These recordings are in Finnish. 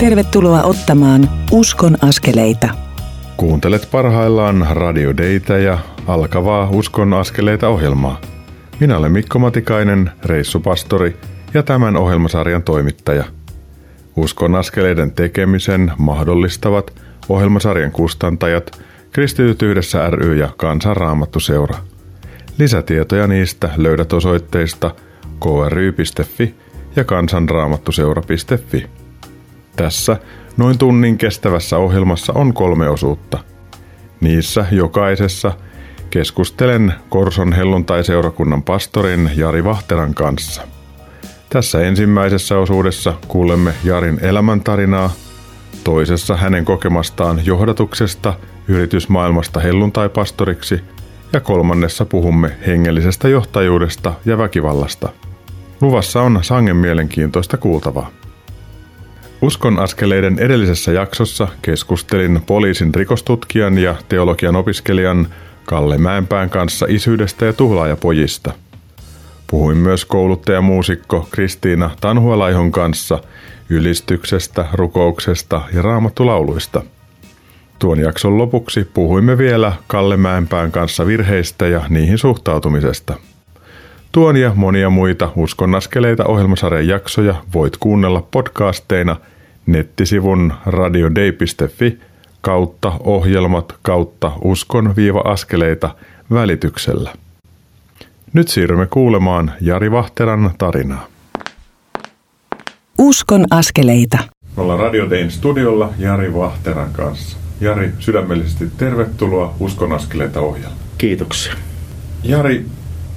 Tervetuloa ottamaan Uskon askeleita. Kuuntelet parhaillaan Radio Deitä ja alkavaa Uskon askeleita ohjelmaa. Minä olen Mikko Matikainen, reissupastori ja tämän ohjelmasarjan toimittaja. Uskon askeleiden tekemisen mahdollistavat ohjelmasarjan kustantajat Kristityt yhdessä ry ja Kansanraamattuseura. Lisätietoja niistä löydät osoitteista kry.fi ja kansanraamattuseura.fi. Tässä noin tunnin kestävässä ohjelmassa on kolme osuutta. Niissä jokaisessa keskustelen Korson helluntai-seurakunnan pastorin Jari Vahteran kanssa. Tässä ensimmäisessä osuudessa kuulemme Jarin elämäntarinaa, toisessa hänen kokemastaan johdatuksesta yritysmaailmasta helluntai-pastoriksi ja kolmannessa puhumme hengellisestä johtajuudesta ja väkivallasta. Luvassa on sangen mielenkiintoista kuultavaa. Uskon askeleiden edellisessä jaksossa keskustelin poliisin rikostutkijan ja teologian opiskelijan Kalle Mäenpään kanssa isyydestä ja tuhlaajapojista. Puhuin myös kouluttajamuusikko Kristiina Tanhualaihon kanssa ylistyksestä, rukouksesta ja raamattulauluista. Tuon jakson lopuksi puhuimme vielä Kalle Mäenpään kanssa virheistä ja niihin suhtautumisesta – Tuon ja monia muita uskonnaskeleita ohjelmasarjan jaksoja voit kuunnella podcasteina nettisivun radiodei.fi kautta ohjelmat kautta uskon-askeleita välityksellä. Nyt siirrymme kuulemaan Jari Vahteran tarinaa. Uskon askeleita. Me ollaan Radio Dein studiolla Jari Vahteran kanssa. Jari, sydämellisesti tervetuloa Uskon askeleita ohjelmaan. Kiitoksia. Jari,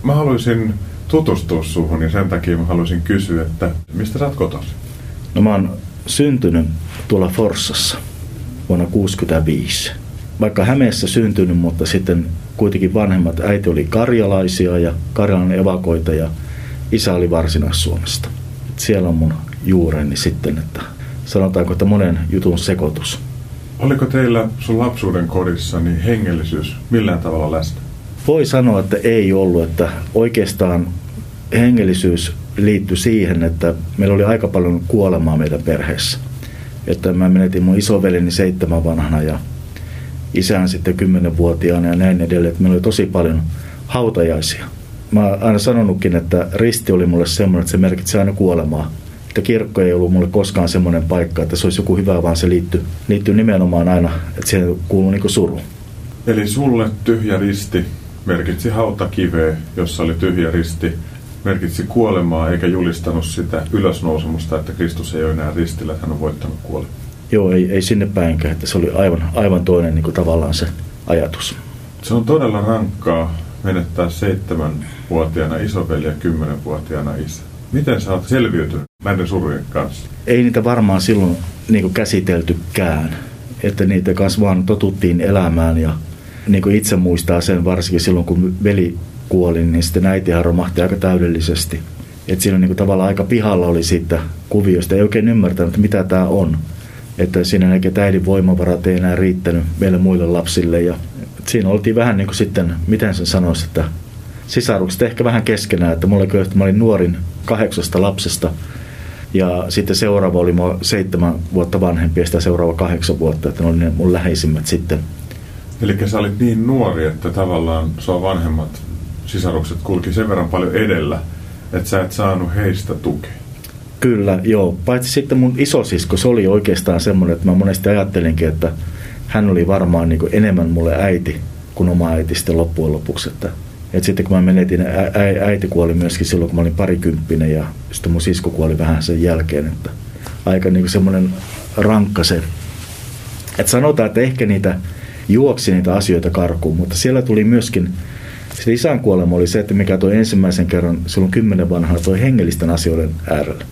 mä haluaisin tutustua suhun ja sen takia mä haluaisin kysyä, että mistä sä oot kotosi? No mä oon syntynyt tuolla Forssassa vuonna 1965. Vaikka Hämeessä syntynyt, mutta sitten kuitenkin vanhemmat. Äiti oli karjalaisia ja Karjalan evakoita ja isä oli Varsinais-Suomesta. Siellä on mun juureni sitten, että sanotaanko, että monen jutun sekoitus. Oliko teillä sun lapsuuden kodissa niin hengellisyys millään tavalla läsnä? Voi sanoa, että ei ollut, että oikeastaan hengellisyys liittyi siihen, että meillä oli aika paljon kuolemaa meidän perheessä. Että mä menetin mun isovelini seitsemän vanhana ja isän sitten kymmenenvuotiaana ja näin edelleen. Että meillä oli tosi paljon hautajaisia. Mä oon aina sanonutkin, että risti oli mulle semmoinen, että se merkitsi aina kuolemaa. Että kirkko ei ollut mulle koskaan semmoinen paikka, että se olisi joku hyvä, vaan se liittyy, liittyy nimenomaan aina, että siihen kuuluu niin suru. Eli sulle tyhjä risti merkitsi hautakiveä, jossa oli tyhjä risti, merkitsi kuolemaa eikä julistanut sitä ylösnousemusta, että Kristus ei ole enää ristillä, hän on voittanut kuolemaa. Joo, ei, ei sinne päinkään, että se oli aivan, aivan toinen niin kuin tavallaan se ajatus. Se on todella rankkaa menettää seitsemänvuotiaana isoveli ja kymmenenvuotiaana isä. Miten sä oot selviytynyt näiden surujen kanssa? Ei niitä varmaan silloin niin kuin käsiteltykään. Että niitä kanssa vaan totuttiin elämään ja niin kuin itse muistaa sen varsinkin silloin, kun veli kuoli, niin sitten äitihän romahti aika täydellisesti. Et siinä niin kuin tavallaan aika pihalla oli siitä kuviosta. Ei oikein ymmärtänyt, mitä tämä on. Että siinä näkee, että äidin voimavarat ei enää riittänyt meille muille lapsille. Ja siinä oltiin vähän niin kuin sitten, miten sen sanoisi, että sisarukset ehkä vähän keskenään. Että mulla että mä olin nuorin kahdeksasta lapsesta. Ja sitten seuraava oli mua seitsemän vuotta vanhempi ja sitä seuraava kahdeksan vuotta, että ne oli ne mun läheisimmät sitten. Eli sä olit niin nuori, että tavallaan sua vanhemmat sisarukset kulki sen verran paljon edellä, että sä et saanut heistä tukea. Kyllä, joo. Paitsi sitten mun isosisko, se oli oikeastaan semmoinen, että mä monesti ajattelinkin, että hän oli varmaan niin enemmän mulle äiti kuin oma äiti sitten loppujen lopuksi. Että, että sitten kun mä menetin, ä, ä, äiti kuoli myöskin silloin, kun mä olin parikymppinen ja sitten mun sisko kuoli vähän sen jälkeen. Että aika niin semmoinen rankka se. Että sanotaan, että ehkä niitä juoksi niitä asioita karkuun, mutta siellä tuli myöskin sitten isän kuolema oli se, että mikä toi ensimmäisen kerran silloin kymmenen vanhana toi hengellisten asioiden äärellä.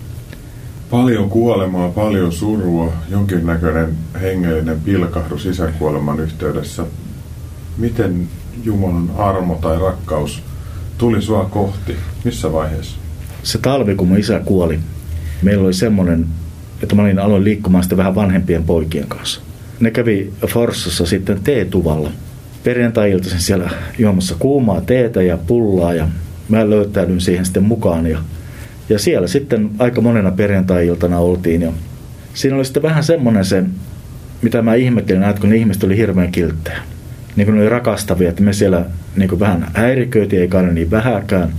Paljon kuolemaa, paljon surua, jonkinnäköinen hengellinen pilkahdus isän kuoleman yhteydessä. Miten Jumalan armo tai rakkaus tuli sua kohti? Missä vaiheessa? Se talvi, kun mun isä kuoli, meillä oli semmoinen, että mä olin aloin liikkumaan sitten vähän vanhempien poikien kanssa. Ne kävi Forssassa sitten teetuvalla perjantai-iltaisin siellä juomassa kuumaa teetä ja pullaa ja mä löytäydyn siihen sitten mukaan ja, ja siellä sitten aika monena perjantai-iltana oltiin ja siinä oli sitten vähän semmoinen se, mitä mä ihmettelin, että kun ne ihmiset oli hirveän kilttejä. Niin kuin ne oli rakastavia, että me siellä niin vähän häiriköitiin, eikä aina niin vähäkään.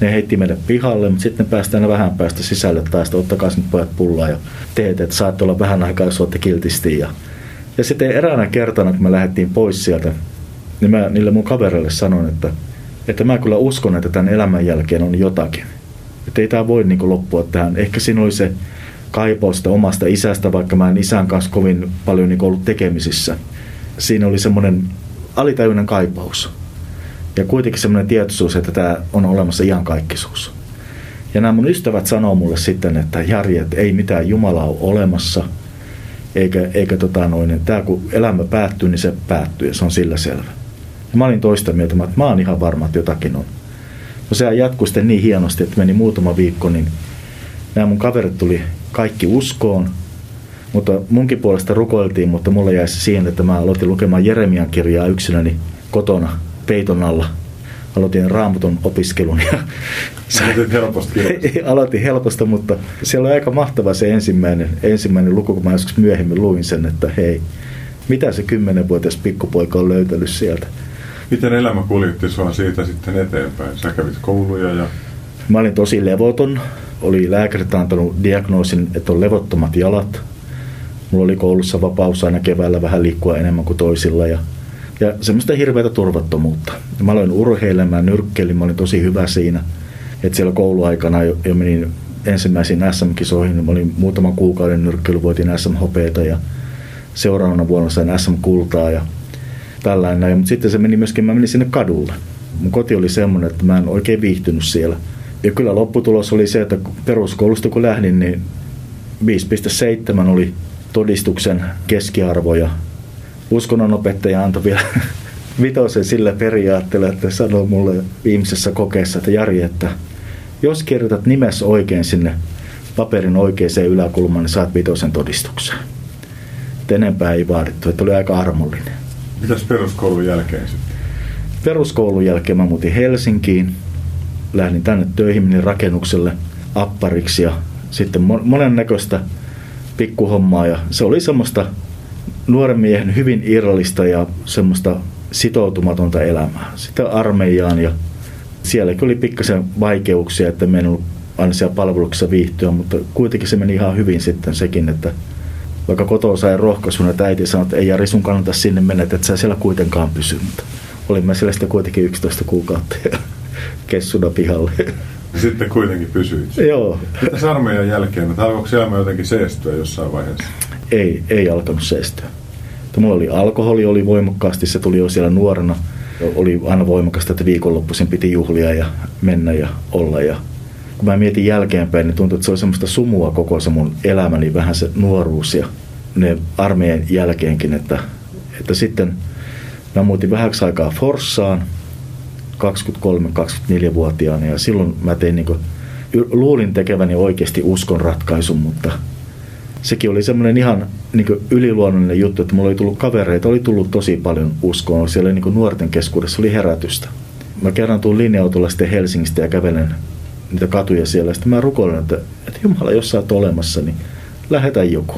Ne heitti meidät pihalle, mutta sitten päästään vähän päästä sisälle taas, että ottakaa nyt pojat pullaa ja teet, että saatte olla vähän aikaa, jos olette kiltisti. Ja, ja sitten eräänä kertana, kun me lähdettiin pois sieltä, niin mä niille mun kavereille sanoin, että, että mä kyllä uskon, että tämän elämän jälkeen on jotakin. Että ei tämä voi niin kuin loppua tähän. Ehkä siinä oli se kaipaus omasta isästä, vaikka mä en isän kanssa kovin paljon niin ollut tekemisissä. Siinä oli semmoinen alitajuinen kaipaus. Ja kuitenkin semmoinen tietoisuus, että tämä on olemassa iankaikkisuus. Ja nämä mun ystävät sanoo mulle sitten, että Jari, että ei mitään Jumalaa ole olemassa, eikä, eikä tota noin, tämä kun elämä päättyy, niin se päättyy ja se on sillä selvä. Ja mä olin toista mieltä, että mä oon ihan varma, että jotakin on. No sehän jatkui sitten niin hienosti, että meni muutama viikko, niin nämä mun kaverit tuli kaikki uskoon, mutta munkin puolesta rukoiltiin, mutta mulla jäi se siihen, että mä aloitin lukemaan Jeremian kirjaa yksinäni kotona peiton alla. Aloitin raamatun opiskelun ja Aloitin helposti. aloitin helposta, mutta siellä oli aika mahtava se ensimmäinen, ensimmäinen luku, kun mä joskus myöhemmin luin sen, että hei, mitä se kymmenenvuotias pikkupoika on löytänyt sieltä. Miten elämä kuljetti sua siitä sitten eteenpäin? Sä kävit kouluja ja... Mä olin tosi levoton. Oli lääkärit antanut diagnoosin, että on levottomat jalat. Mulla oli koulussa vapaus aina keväällä vähän liikkua enemmän kuin toisilla ja, ja semmoista hirveätä turvattomuutta. Ja mä aloin urheilemaan, nyrkkeilin, mä olin tosi hyvä siinä. Että siellä kouluaikana jo, jo menin ensimmäisiin SM-kisoihin, mä olin muutaman kuukauden nyrkkeily, voitin SM-hopeita ja seuraavana vuonna sain SM-kultaa ja tällainen. Mutta sitten se meni myöskin, mä menin sinne kadulle. Mun koti oli semmoinen, että mä en oikein viihtynyt siellä. Ja kyllä lopputulos oli se, että peruskoulusta kun lähdin, niin 5,7 oli todistuksen keskiarvo ja uskonnonopettaja antoi vielä vitosen sillä periaatteella, että sanoi mulle viimeisessä kokeessa, että Jari, että jos kirjoitat nimessä oikein sinne paperin oikeaan yläkulmaan, niin saat vitosen todistuksen. Et enempää ei vaadittu, että oli aika armollinen. Mitäs peruskoulun jälkeen sitten? Peruskoulun jälkeen mä muutin Helsinkiin. Lähdin tänne töihin, menin rakennukselle appariksi ja sitten monennäköistä pikkuhommaa. Ja se oli semmoista nuoren miehen hyvin irrallista ja semmoista sitoutumatonta elämää. Sitten armeijaan ja sielläkin oli pikkasen vaikeuksia, että en ollut aina siellä palveluksessa viihtyä, mutta kuitenkin se meni ihan hyvin sitten sekin, että vaikka kotoa sai rohkaisun, että äiti sanoi, että ei Jari sun kannata sinne mennä, että et sä siellä kuitenkaan pysy, mutta olimme siellä sitten kuitenkin 11 kuukautta ja kessuna pihalle. Sitten kuitenkin pysyit. Joo. Mitäs armeijan jälkeen? Että alkoiko elämä jotenkin seestyä jossain vaiheessa? Ei, ei alkanut seestyä. Että mulla oli alkoholi, oli voimakkaasti, se tuli jo siellä nuorena. Oli aina voimakasta, että viikonloppuisin piti juhlia ja mennä ja olla. Ja kun mä mietin jälkeenpäin, niin tuntui, että se oli semmoista sumua koko se mun elämäni, vähän se nuoruus ja ne armeijan jälkeenkin, että, että sitten mä muutin vähäksi aikaa Forssaan 23-24-vuotiaana ja silloin mä tein niin kuin, luulin tekeväni oikeasti uskon ratkaisun, mutta sekin oli semmoinen ihan niin yliluonnollinen juttu, että mulla oli tullut kavereita, oli tullut tosi paljon uskoa. Siellä niin nuorten keskuudessa oli herätystä. Mä kerran tuun linja-autolla sitten Helsingistä ja kävelen niitä katuja siellä. Sitten mä rukoilen, että, että Jumala, jos sä oot olemassa, niin lähetä joku.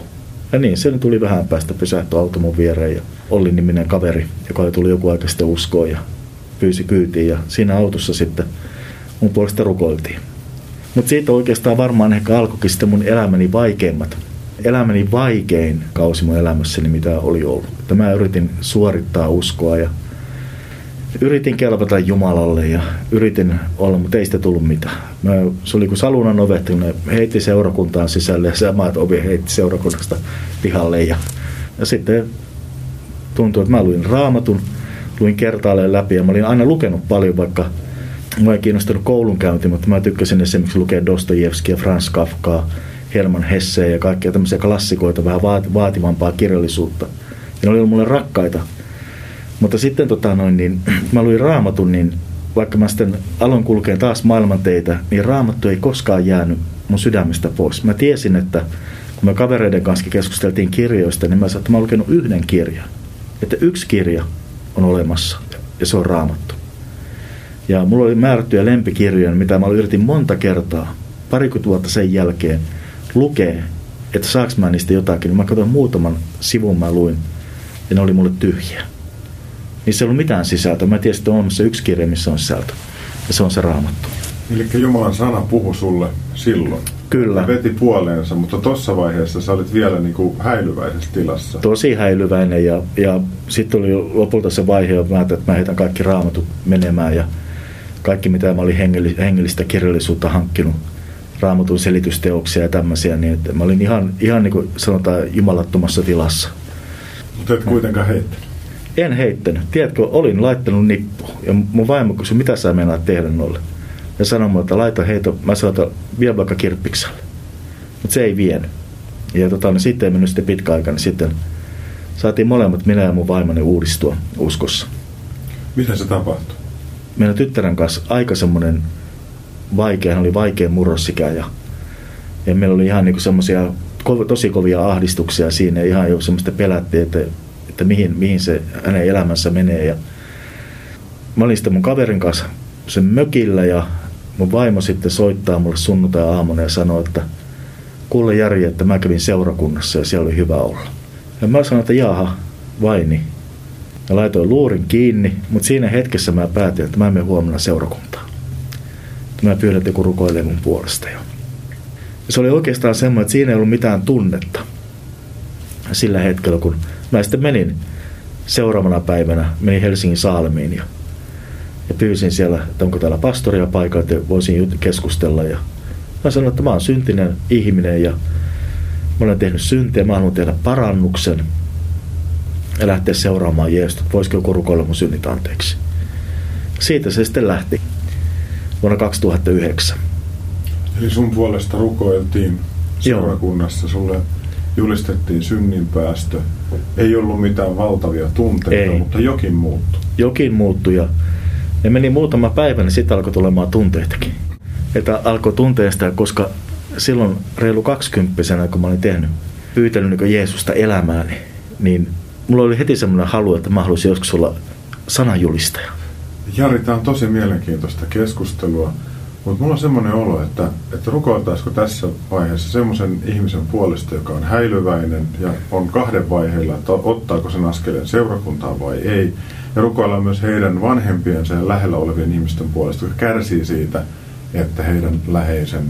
Ja niin, se tuli vähän päästä pysähtyä auto mun viereen ja Olli niminen kaveri, joka oli tullut joku aika sitten uskoon ja pyysi kyytiin ja siinä autossa sitten mun puolesta rukoiltiin. Mutta siitä oikeastaan varmaan ehkä alkoikin sitten mun elämäni vaikeimmat. Elämäni vaikein kausi mun elämässäni, mitä oli ollut. Että mä yritin suorittaa uskoa ja yritin kelpata Jumalalle ja yritin olla, mutta ei sitä tullut mitään. Mä, se oli kuin salunan ovet, kun ne heitti seurakuntaan sisälle ja samat ovi heitti seurakunnasta pihalle. Ja, ja sitten tuntui, että mä luin raamatun, luin kertaalleen läpi ja mä olin aina lukenut paljon, vaikka Mua ei kiinnostanut koulunkäynti, mutta mä tykkäsin esimerkiksi lukea Dostojevskia, Franz Kafkaa, Herman Hesseä ja kaikkia tämmöisiä klassikoita, vähän vaativampaa kirjallisuutta. Ja ne oli mulle rakkaita. Mutta sitten tota noin, niin, mä luin raamatun, niin vaikka mä sitten aloin kulkea taas maailmanteitä, niin raamattu ei koskaan jäänyt mun sydämestä pois. Mä tiesin, että kun me kavereiden kanssa keskusteltiin kirjoista, niin mä sanoin, että mä olen lukenut yhden kirjan. Että yksi kirja on olemassa ja se on raamattu. Ja mulla oli määrättyjä lempikirjoja, mitä mä yritin monta kertaa, parikymmentä vuotta sen jälkeen, lukea. että saaks mä niistä jotakin. Niin mä katsoin muutaman sivun mä luin ja ne oli mulle tyhjiä. Niissä ei ollut mitään sisältöä. Mä tiesin, että on olemassa yksi kirja, missä on sisältö. Ja se on se raamattu. Eli Jumalan sana puhui sulle silloin. Kyllä. Veti puoleensa, mutta tuossa vaiheessa sä olit vielä niin kuin häilyväisessä tilassa. Tosi häilyväinen ja, ja sitten oli lopulta se vaihe, että mä, että mä heitän kaikki raamatut menemään ja kaikki mitä mä olin hengellistä kirjallisuutta hankkinut, raamatun selitysteoksia ja tämmöisiä, niin että mä olin ihan, ihan niin kuin sanotaan jumalattomassa tilassa. Mutta et kuitenkaan heittänyt. En heittänyt. Tiedätkö, olin laittanut nippu ja mun vaimo kysyi, mitä sä meinaat tehdä noille ja sanoi että laita heito, mä saatan vie vaikka kirppikselle. Mutta se ei vienyt. Ja tota, niin sitten ei mennyt sitten pitkä aika, niin sitten saatiin molemmat, minä ja mun vaimoni, uudistua uskossa. Miten se tapahtui? Meidän tyttären kanssa aika semmoinen vaikea, hän oli vaikea murrosikä ja, ja meillä oli ihan niinku semmoisia tosi kovia ahdistuksia siinä ihan jo semmoista pelättiin, että, että mihin, mihin se hänen elämänsä menee. Ja mä olin sitten mun kaverin kanssa sen mökillä ja mun vaimo sitten soittaa mulle sunnuntai-aamuna ja sanoo, että kuule Jari, että mä kävin seurakunnassa ja siellä oli hyvä olla. Ja mä sanoin, että jaha, vaini. Ja laitoin luurin kiinni, mutta siinä hetkessä mä päätin, että mä en mene huomenna seurakuntaan. Mä pyydän, että joku rukoilee mun puolesta jo. Ja se oli oikeastaan semmoinen, että siinä ei ollut mitään tunnetta sillä hetkellä, kun mä sitten menin seuraavana päivänä, menin Helsingin Saalmiin ja ja pyysin siellä, että onko täällä pastoria paikalla, että voisin keskustella. Ja mä sanoin, että mä oon syntinen ihminen ja mä olen tehnyt syntiä, mä haluan tehdä parannuksen ja lähteä seuraamaan Jeesusta, voisiko joku rukoilla mun synnit anteeksi. Siitä se sitten lähti vuonna 2009. Eli sun puolesta rukoiltiin seurakunnassa, sulle julistettiin synninpäästö. Ei ollut mitään valtavia tunteita, Ei. mutta jokin muuttui. Jokin muuttui ja ja meni muutama päivä, niin sitten alkoi tulemaan tunteitakin. Että alkoi tuntea sitä, koska silloin reilu kaksikymppisenä, kun mä olin tehnyt, pyytänyt niin Jeesusta elämääni, niin mulla oli heti semmoinen halu, että mä haluaisin joskus olla sananjulistaja. Jari, tämä on tosi mielenkiintoista keskustelua, mutta mulla on semmoinen olo, että, että rukoiltaisiko tässä vaiheessa semmoisen ihmisen puolesta, joka on häilyväinen ja on kahden vaiheilla, että ottaako sen askeleen seurakuntaan vai ei ja rukoillaan myös heidän vanhempiensa ja lähellä olevien ihmisten puolesta, jotka kärsii siitä, että heidän läheisen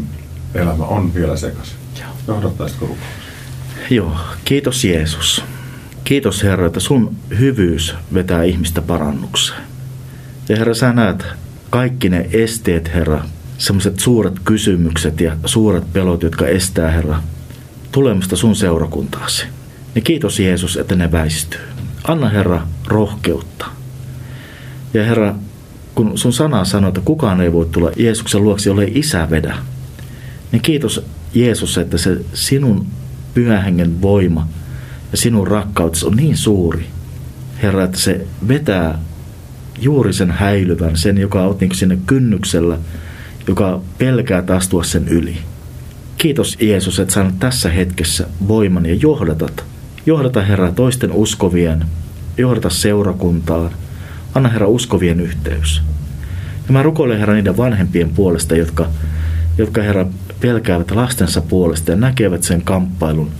elämä on vielä sekaisin. Johdattaisitko rukous? Joo, kiitos Jeesus. Kiitos Herra, että sun hyvyys vetää ihmistä parannukseen. Ja Herra, sä näet kaikki ne esteet, Herra, semmoiset suuret kysymykset ja suuret pelot, jotka estää, Herra, tulemasta sun seurakuntaasi. Niin kiitos Jeesus, että ne väistyy. Anna Herra rohkeutta. Ja Herra, kun sun sana sanoo, että kukaan ei voi tulla Jeesuksen luoksi, jolle isä vedä, niin kiitos Jeesus, että se sinun pyhähengen voima ja sinun rakkautesi on niin suuri, Herra, että se vetää juuri sen häilyvän, sen, joka on niin sinne kynnyksellä, joka pelkää astua sen yli. Kiitos Jeesus, että saanut tässä hetkessä voiman ja johdatat Johdata Herra toisten uskovien, johdata seurakuntaan. Anna Herra uskovien yhteys. Ja mä rukoilen Herra niiden vanhempien puolesta, jotka, jotka Herra pelkäävät lastensa puolesta ja näkevät sen kamppailun,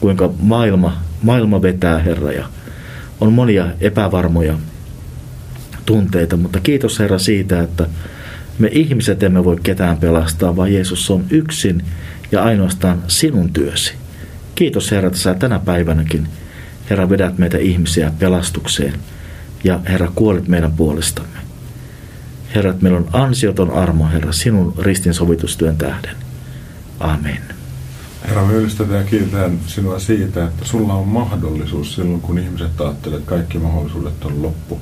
kuinka maailma, maailma vetää Herra ja on monia epävarmoja tunteita, mutta kiitos Herra siitä, että me ihmiset emme voi ketään pelastaa, vaan Jeesus on yksin ja ainoastaan sinun työsi. Kiitos Herra, että sä tänä päivänäkin, Herra, vedät meitä ihmisiä pelastukseen ja Herra, kuolit meidän puolestamme. Herra, että meillä on ansioton armo, Herra, sinun ristin sovitustyön tähden. Amen. Herra, me ylисtetään ja kiitetään sinua siitä, että sulla on mahdollisuus silloin, kun ihmiset ajattelevat, että kaikki mahdollisuudet on loppu.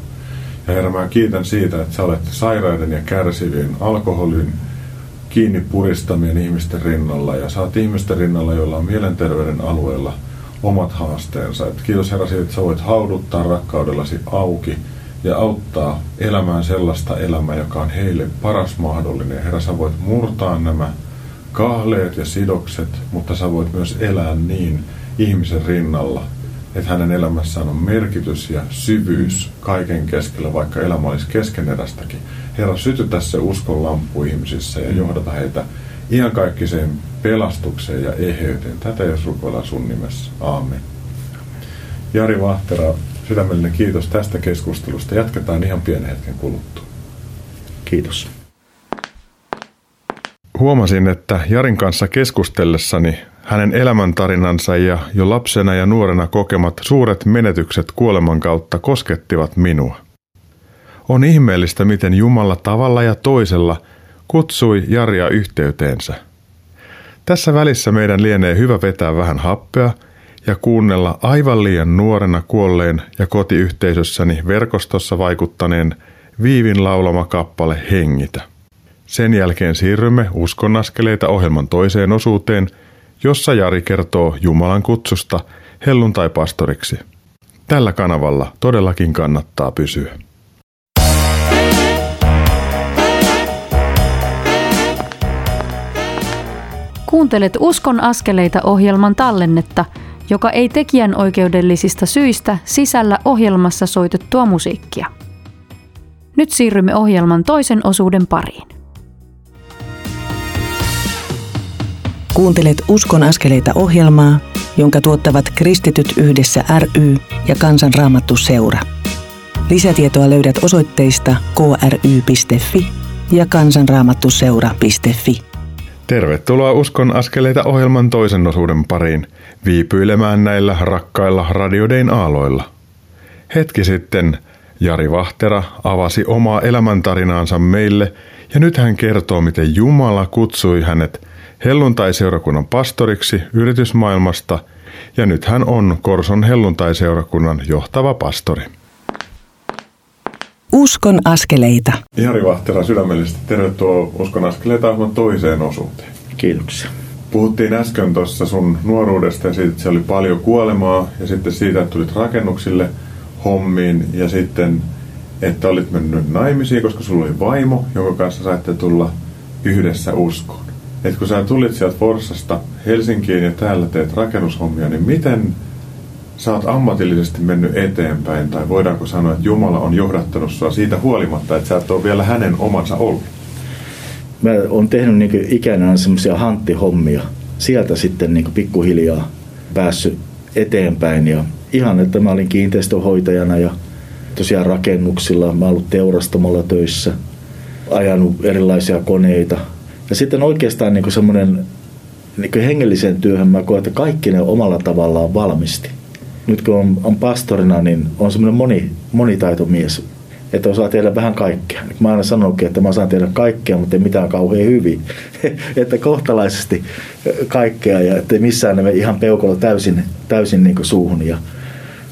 Herra, mä kiitän siitä, että sä olet sairaiden ja kärsivien, alkoholin, kiinni puristamien ihmisten rinnalla ja saat ihmisten rinnalla, joilla on mielenterveyden alueella omat haasteensa. Et kiitos Herra siitä, että sä voit hauduttaa rakkaudellasi auki ja auttaa elämään sellaista elämää, joka on heille paras mahdollinen. Herra, sä voit murtaa nämä kahleet ja sidokset, mutta sä voit myös elää niin ihmisen rinnalla, että hänen elämässään on merkitys ja syvyys kaiken keskellä, vaikka elämä olisi keskenerästäkin. Herra, sytytä se uskon lamppu ihmisissä ja johdata heitä iankaikkiseen pelastukseen ja eheyteen. Tätä jos rukoillaan sun nimessä. Aamen. Jari Vahtera, sydämellinen kiitos tästä keskustelusta. Jatketaan ihan pienen hetken kuluttua. Kiitos. Huomasin, että Jarin kanssa keskustellessani hänen elämäntarinansa ja jo lapsena ja nuorena kokemat suuret menetykset kuoleman kautta koskettivat minua. On ihmeellistä, miten Jumala tavalla ja toisella kutsui Jaria yhteyteensä. Tässä välissä meidän lienee hyvä vetää vähän happea ja kuunnella aivan liian nuorena kuolleen ja kotiyhteisössäni verkostossa vaikuttaneen Viivin laulama kappale Hengitä. Sen jälkeen siirrymme uskonnaskeleita ohjelman toiseen osuuteen, jossa Jari kertoo Jumalan kutsusta helluntai-pastoriksi. Tällä kanavalla todellakin kannattaa pysyä. Kuuntelet Uskon askeleita ohjelman tallennetta, joka ei tekijän oikeudellisista syistä sisällä ohjelmassa soitettua musiikkia. Nyt siirrymme ohjelman toisen osuuden pariin. Kuuntelet Uskon askeleita ohjelmaa, jonka tuottavat Kristityt yhdessä ry ja Kansanraamattu seura. Lisätietoa löydät osoitteista kry.fi ja kansanraamattuseura.fi. Tervetuloa Uskon askeleita ohjelman toisen osuuden pariin viipyilemään näillä rakkailla radiodein aaloilla. Hetki sitten Jari Vahtera avasi omaa elämäntarinaansa meille ja nyt hän kertoo, miten Jumala kutsui hänet helluntai-seurakunnan pastoriksi yritysmaailmasta ja nyt hän on Korson helluntai-seurakunnan johtava pastori. Uskon askeleita. Jari Vahtera, sydämellisesti tervetuloa Uskon askeleita ohjelman toiseen osuuteen. Kiitoksia. Puhuttiin äsken tuossa sun nuoruudesta ja siitä, että se oli paljon kuolemaa ja sitten siitä, että tulit rakennuksille hommiin ja sitten, että olit mennyt naimisiin, koska sulla oli vaimo, jonka kanssa saitte tulla yhdessä uskoon. Et kun sä tulit sieltä Forssasta Helsinkiin ja täällä teet rakennushommia, niin miten sä oot ammatillisesti mennyt eteenpäin, tai voidaanko sanoa, että Jumala on johdattanut sua siitä huolimatta, että sä et ole vielä hänen omansa ollut? Mä oon tehnyt niin ikänään semmoisia hanttihommia. Sieltä sitten niin pikkuhiljaa päässyt eteenpäin. Ja ihan, että mä olin kiinteistöhoitajana ja tosiaan rakennuksilla. Mä oon ollut teurastamalla töissä, ajanut erilaisia koneita. Ja sitten oikeastaan niin semmoinen niin hengellisen työhön mä koen, että kaikki ne omalla tavallaan valmisti nyt kun on, on pastorina, niin on semmoinen moni, monitaitomies, että osaa tehdä vähän kaikkea. Mä aina sanonutkin, että mä osaan tehdä kaikkea, mutta ei mitään kauhean hyvin. että kohtalaisesti kaikkea ja että missään ne ihan peukolla täysin, täysin niin suuhun. Ja,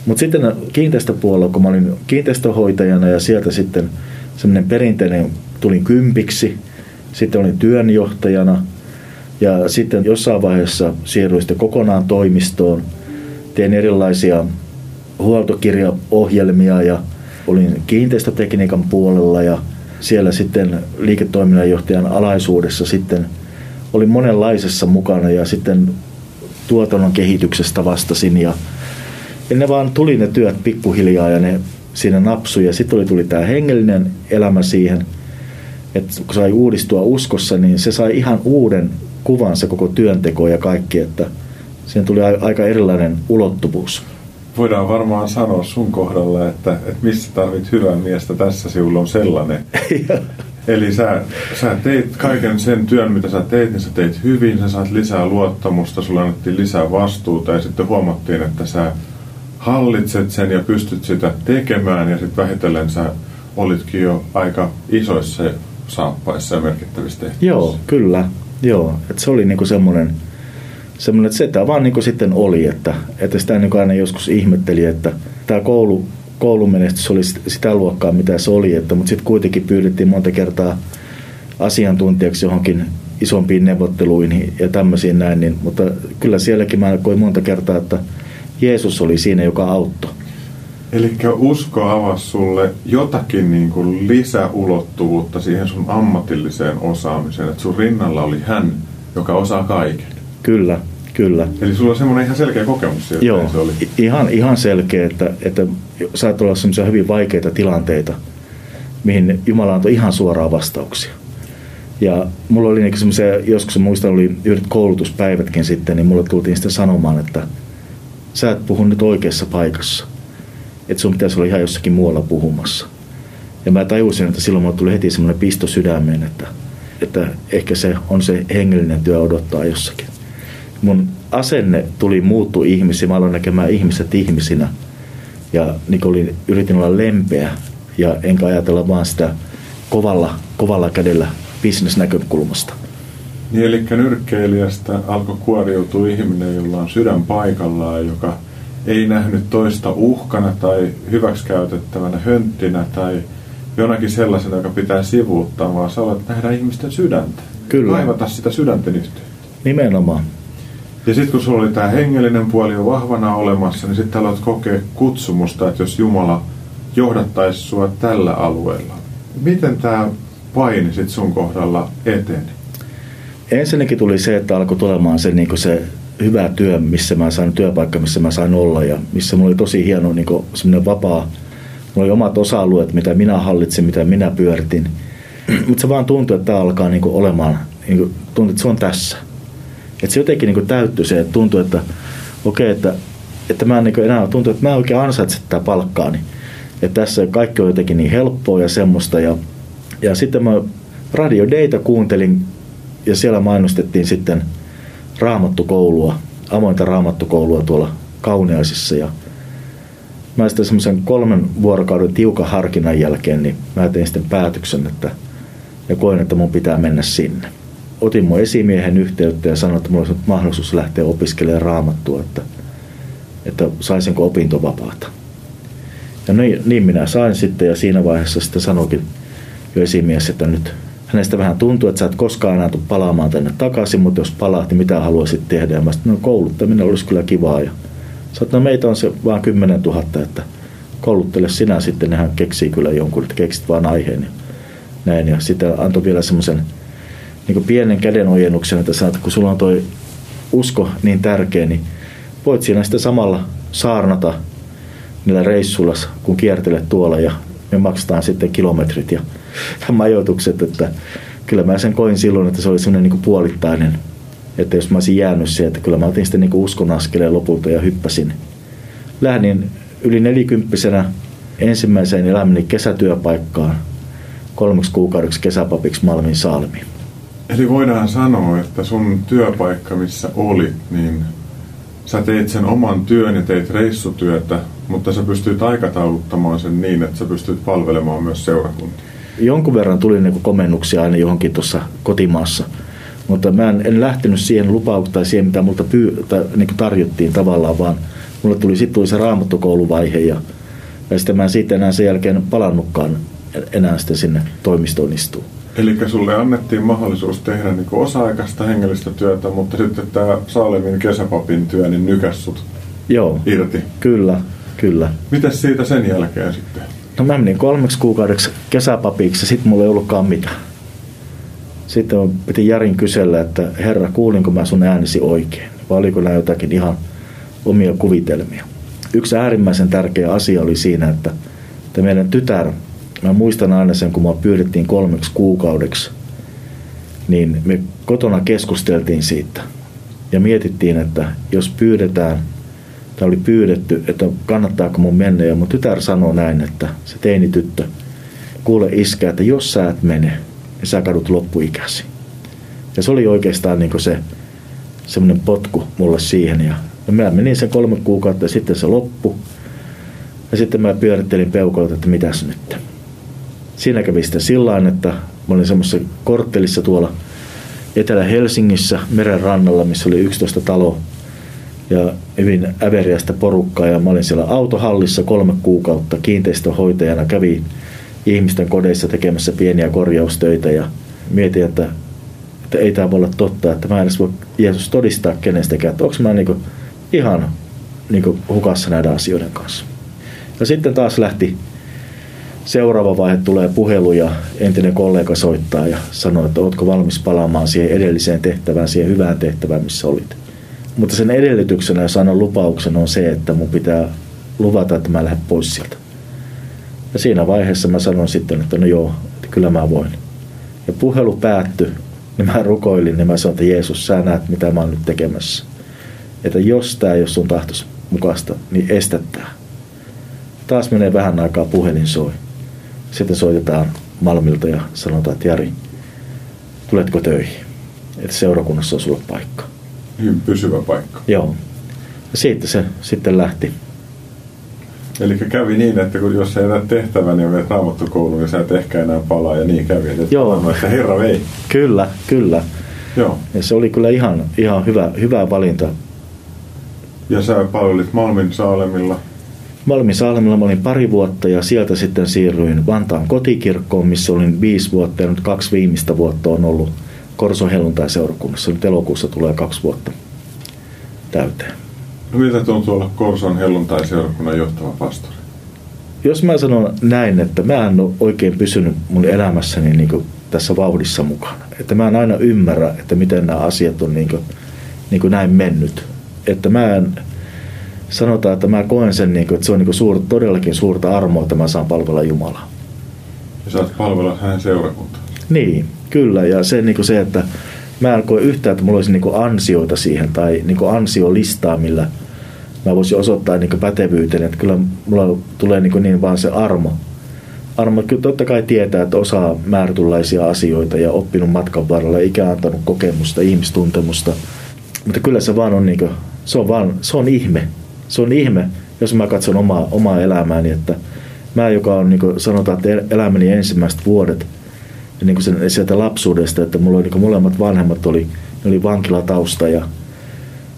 mutta sitten kiinteistöpuolella, kun mä olin kiinteistöhoitajana ja sieltä sitten semmoinen perinteinen, tulin kympiksi, sitten olin työnjohtajana ja sitten jossain vaiheessa siirryin sitten kokonaan toimistoon – tein erilaisia huoltokirjaohjelmia ja olin kiinteistötekniikan puolella ja siellä sitten liiketoiminnanjohtajan alaisuudessa sitten olin monenlaisessa mukana ja sitten tuotannon kehityksestä vastasin ja, ja ne vaan tuli ne työt pikkuhiljaa ja ne siinä napsui ja sitten tuli, tuli tämä hengellinen elämä siihen, että kun sai uudistua uskossa, niin se sai ihan uuden kuvansa koko työnteko ja kaikki, että – siihen tuli aika erilainen ulottuvuus. Voidaan varmaan sanoa sun kohdalla, että, että missä tarvit hyvää miestä, tässä sinulla on sellainen. Eli sä, sä teit kaiken sen työn, mitä sä teit, niin sä teit hyvin, sä saat lisää luottamusta, sulla annettiin lisää vastuuta ja sitten huomattiin, että sä hallitset sen ja pystyt sitä tekemään ja sitten vähitellen sä olitkin jo aika isoissa saappaissa ja merkittävissä tehtävissä. Joo, kyllä. Joo, että se oli niinku semmoinen semmoinen, että se tämä vaan niin sitten oli, että, että sitä niin aina joskus ihmetteli, että tämä koulu, koulumenestys oli sitä luokkaa, mitä se oli, että, mutta sitten kuitenkin pyydettiin monta kertaa asiantuntijaksi johonkin isompiin neuvotteluihin ja tämmöisiin näin, niin, mutta kyllä sielläkin mä koin monta kertaa, että Jeesus oli siinä, joka auttoi. Eli usko avasi sulle jotakin niin kuin lisäulottuvuutta siihen sun ammatilliseen osaamiseen, että sun rinnalla oli hän, joka osaa kaiken. Kyllä, kyllä. Eli sulla on semmoinen ihan selkeä kokemus siitä, Joo, se oli? ihan, ihan selkeä, että, että saat olla semmoisia hyvin vaikeita tilanteita. mihin Jumala antoi ihan suoraan vastauksia. Ja mulla oli niin semmoisia, joskus muistan, oli yhdet koulutuspäivätkin sitten, niin mulle tultiin sitten sanomaan, että sä et puhu nyt oikeassa paikassa. Että sun pitäisi olla ihan jossakin muualla puhumassa. Ja mä tajusin, että silloin mulle tuli heti semmoinen pisto sydämeen, että, että ehkä se on se hengellinen työ odottaa jossakin. Mun asenne tuli muuttu ihmisiä, mä aloin näkemään ihmiset ihmisinä. Ja niin olin, yritin olla lempeä ja enkä ajatella vaan sitä kovalla, kovalla kädellä bisnesnäkökulmasta. Niin, eli nyrkkeilijästä alkoi kuoriutua ihminen, jolla on sydän paikallaan, joka ei nähnyt toista uhkana tai hyväksikäytettävänä hönttinä tai jonakin sellaisena, joka pitää sivuuttaa, vaan sä olet nähdä ihmisten sydäntä. Kyllä. Kaivata sitä sydänten yhteyttä. Nimenomaan. Ja sitten kun sulla oli tämä hengellinen puoli jo vahvana olemassa, niin sitten aloit kokea kutsumusta, että jos Jumala johdattaisi sua tällä alueella. Miten tämä paini sitten sun kohdalla eteni? Ensinnäkin tuli se, että alkoi tulemaan se, niin se hyvä työ, missä mä sain työpaikka, missä mä sain olla ja missä mulla oli tosi hieno niin semmoinen vapaa, mulla oli omat osa-alueet, mitä minä hallitsin, mitä minä pyöritin. Mutta se vaan tuntui, että tämä alkaa niin olemaan, niin kuin, tuntui, että se on tässä. Että se jotenkin niin täyttyi se, että tuntui, että okei, okay, että, että mä en niin enää tuntuu, että mä en oikein ansaitse tätä palkkaani. Että tässä kaikki on jotenkin niin helppoa ja semmoista. Ja, ja sitten mä Radio Data kuuntelin ja siellä mainostettiin sitten raamattukoulua, avointa raamattukoulua tuolla Kauneasissa ja mä sitten semmoisen kolmen vuorokauden tiukan harkinnan jälkeen, niin mä tein sitten päätöksen, että ja koin, että mun pitää mennä sinne. Otin mun esimiehen yhteyttä ja sanoin, että mulla olisi mahdollisuus lähteä opiskelemaan raamattua, että, että saisinko opintovapaata. Ja niin, niin minä sain sitten ja siinä vaiheessa sitten sanoikin jo esimies, että nyt hänestä vähän tuntuu, että sä et koskaan enää tule palaamaan tänne takaisin, mutta jos palaat, niin mitä haluaisit tehdä? Ja mä sanoin, no kouluttaminen olisi kyllä kivaa. Ja sanoin, no meitä on se vaan 10 000, että kouluttele sinä sitten, nehän keksii kyllä jonkun, että keksit vaan aiheen. Ja näin. Ja sitten antoi vielä semmoisen niin pienen kädenojennuksen, että sanot, että kun sulla on toi usko niin tärkeä, niin voit siinä sitten samalla saarnata niillä reissuilla, kun kiertelet tuolla ja me maksetaan sitten kilometrit ja majoitukset, että kyllä mä sen koin silloin, että se oli semmoinen niin puolittainen, että jos mä olisin jäänyt siihen, että kyllä mä otin sitten niin uskon askeleen lopulta ja hyppäsin. Lähdin yli nelikymppisenä ensimmäiseen elämäni kesätyöpaikkaan kolmeksi kuukaudeksi kesäpapiksi Malmin Salmiin. Eli voidaan sanoa, että sun työpaikka, missä olit, niin sä teit sen oman työn ja teit reissutyötä, mutta sä pystyt aikatauluttamaan sen niin, että sä pystyt palvelemaan myös seurakuntia. Jonkun verran tuli niin komennuksia aina johonkin tuossa kotimaassa, mutta mä en, en lähtenyt siihen lupaukseen tai siihen, mitä multa pyy, tai, niin tarjottiin tavallaan, vaan mulle tuli sitten tuli se raamattokouluvaihe ja, ja sitten mä en siitä enää sen jälkeen palannutkaan enää sitten sinne toimistoon istua. Eli sulle annettiin mahdollisuus tehdä niin osa-aikaista hengellistä työtä, mutta sitten tämä Saalemin kesäpapin työ niin nykäs sut Joo, irti. Kyllä, kyllä. Mitäs siitä sen jälkeen sitten? No mä menin kolmeksi kuukaudeksi kesäpapiksi ja sitten mulla ei ollutkaan mitään. Sitten piti Jarin kysellä, että herra, kuulinko mä sun äänesi oikein? Vai oliko nämä jotakin ihan omia kuvitelmia? Yksi äärimmäisen tärkeä asia oli siinä, että, että meidän tytär mä muistan aina sen, kun mä pyydettiin kolmeksi kuukaudeksi, niin me kotona keskusteltiin siitä ja mietittiin, että jos pyydetään, tai oli pyydetty, että kannattaako mun mennä, ja mun tytär sanoi näin, että se teini tyttö, kuule iskä, että jos sä et mene, niin sä kadut loppuikäsi. Ja se oli oikeastaan niin se semmoinen potku mulle siihen, ja mä menin sen kolme kuukautta, ja sitten se loppu, ja sitten mä pyörittelin peukalta, että mitäs nyt. Siinä kävi sitten sillä että mä olin semmoisessa korttelissa tuolla Etelä-Helsingissä meren rannalla, missä oli 11 taloa ja hyvin äveriästä porukkaa ja mä olin siellä autohallissa kolme kuukautta kiinteistöhoitajana, kävi ihmisten kodeissa tekemässä pieniä korjaustöitä ja mietin, että, että ei tämä voi olla totta, että mä en edes voi Jeesus todistaa kenestäkään, että onko mä niinku ihan niinku hukassa näiden asioiden kanssa. Ja sitten taas lähti seuraava vaihe tulee puhelu ja entinen kollega soittaa ja sanoo, että oletko valmis palaamaan siihen edelliseen tehtävään, siihen hyvään tehtävään, missä olit. Mutta sen edellytyksenä ja sanon lupauksen on se, että mun pitää luvata, että mä lähden pois sieltä. Ja siinä vaiheessa mä sanoin sitten, että no joo, että kyllä mä voin. Ja puhelu päättyi, niin mä rukoilin, niin mä sanoin, että Jeesus, sä näet, mitä mä oon nyt tekemässä. Että jos tämä ei ole sun tahtos mukaista, niin estä tää. Taas menee vähän aikaa, puhelin soi. Sitten soitetaan Malmilta ja sanotaan, että Jari, tuletko töihin? Että seurakunnassa on sulle paikka. Hyvin pysyvä paikka. Joo. Ja siitä se sitten lähti. Eli kävi niin, että kun jos ei enää tehtävä, niin menet raamattokouluun, niin sä et ehkä enää palaa, ja niin kävi. Että Joo. että Herra vei. Kyllä, kyllä. Joo. Ja se oli kyllä ihan, ihan hyvä, hyvä valinta. Ja sä palvelit Malmin Saalemilla. Malmin Salmilla mä olin pari vuotta ja sieltä sitten siirryin Vantaan kotikirkkoon, missä olin viisi vuotta ja nyt kaksi viimeistä vuotta on ollut Korson helluntai-seurakunnassa. Nyt elokuussa tulee kaksi vuotta täyteen. No miltä tuntuu olla Korson helluntai-seurakunnan johtava pastori? Jos mä sanon näin, että mä en ole oikein pysynyt mun elämässäni niin kuin tässä vauhdissa mukana. Että mä en aina ymmärrä, että miten nämä asiat on niin kuin, niin kuin näin mennyt. Että mä en, sanotaan, että mä koen sen, niin kuin, että se on niin kuin suur, todellakin suurta armoa, että mä saan palvella Jumalaa. Ja saat palvella hänen seurakuntaa. Niin, kyllä. Ja se, niin kuin se että mä en koe yhtään, että mulla olisi niin kuin ansioita siihen tai niin kuin ansiolistaa, millä mä voisin osoittaa niin kuin. Että kyllä mulla tulee niin, kuin niin vaan se armo. Armo kyllä totta kai tietää, että osaa määrätynlaisia asioita ja oppinut matkan varrella, ikä antanut kokemusta, ihmistuntemusta. Mutta kyllä se vaan on, niin kuin, se on, vaan, se on ihme. Se on ihme, jos mä katson omaa, omaa elämääni, että mä, joka on niin kuin sanotaan, että elämäni ensimmäiset vuodet – niin kuin sen, sieltä lapsuudesta, että mulla oli, niin kuin molemmat vanhemmat oli, ne oli vankilatausta ja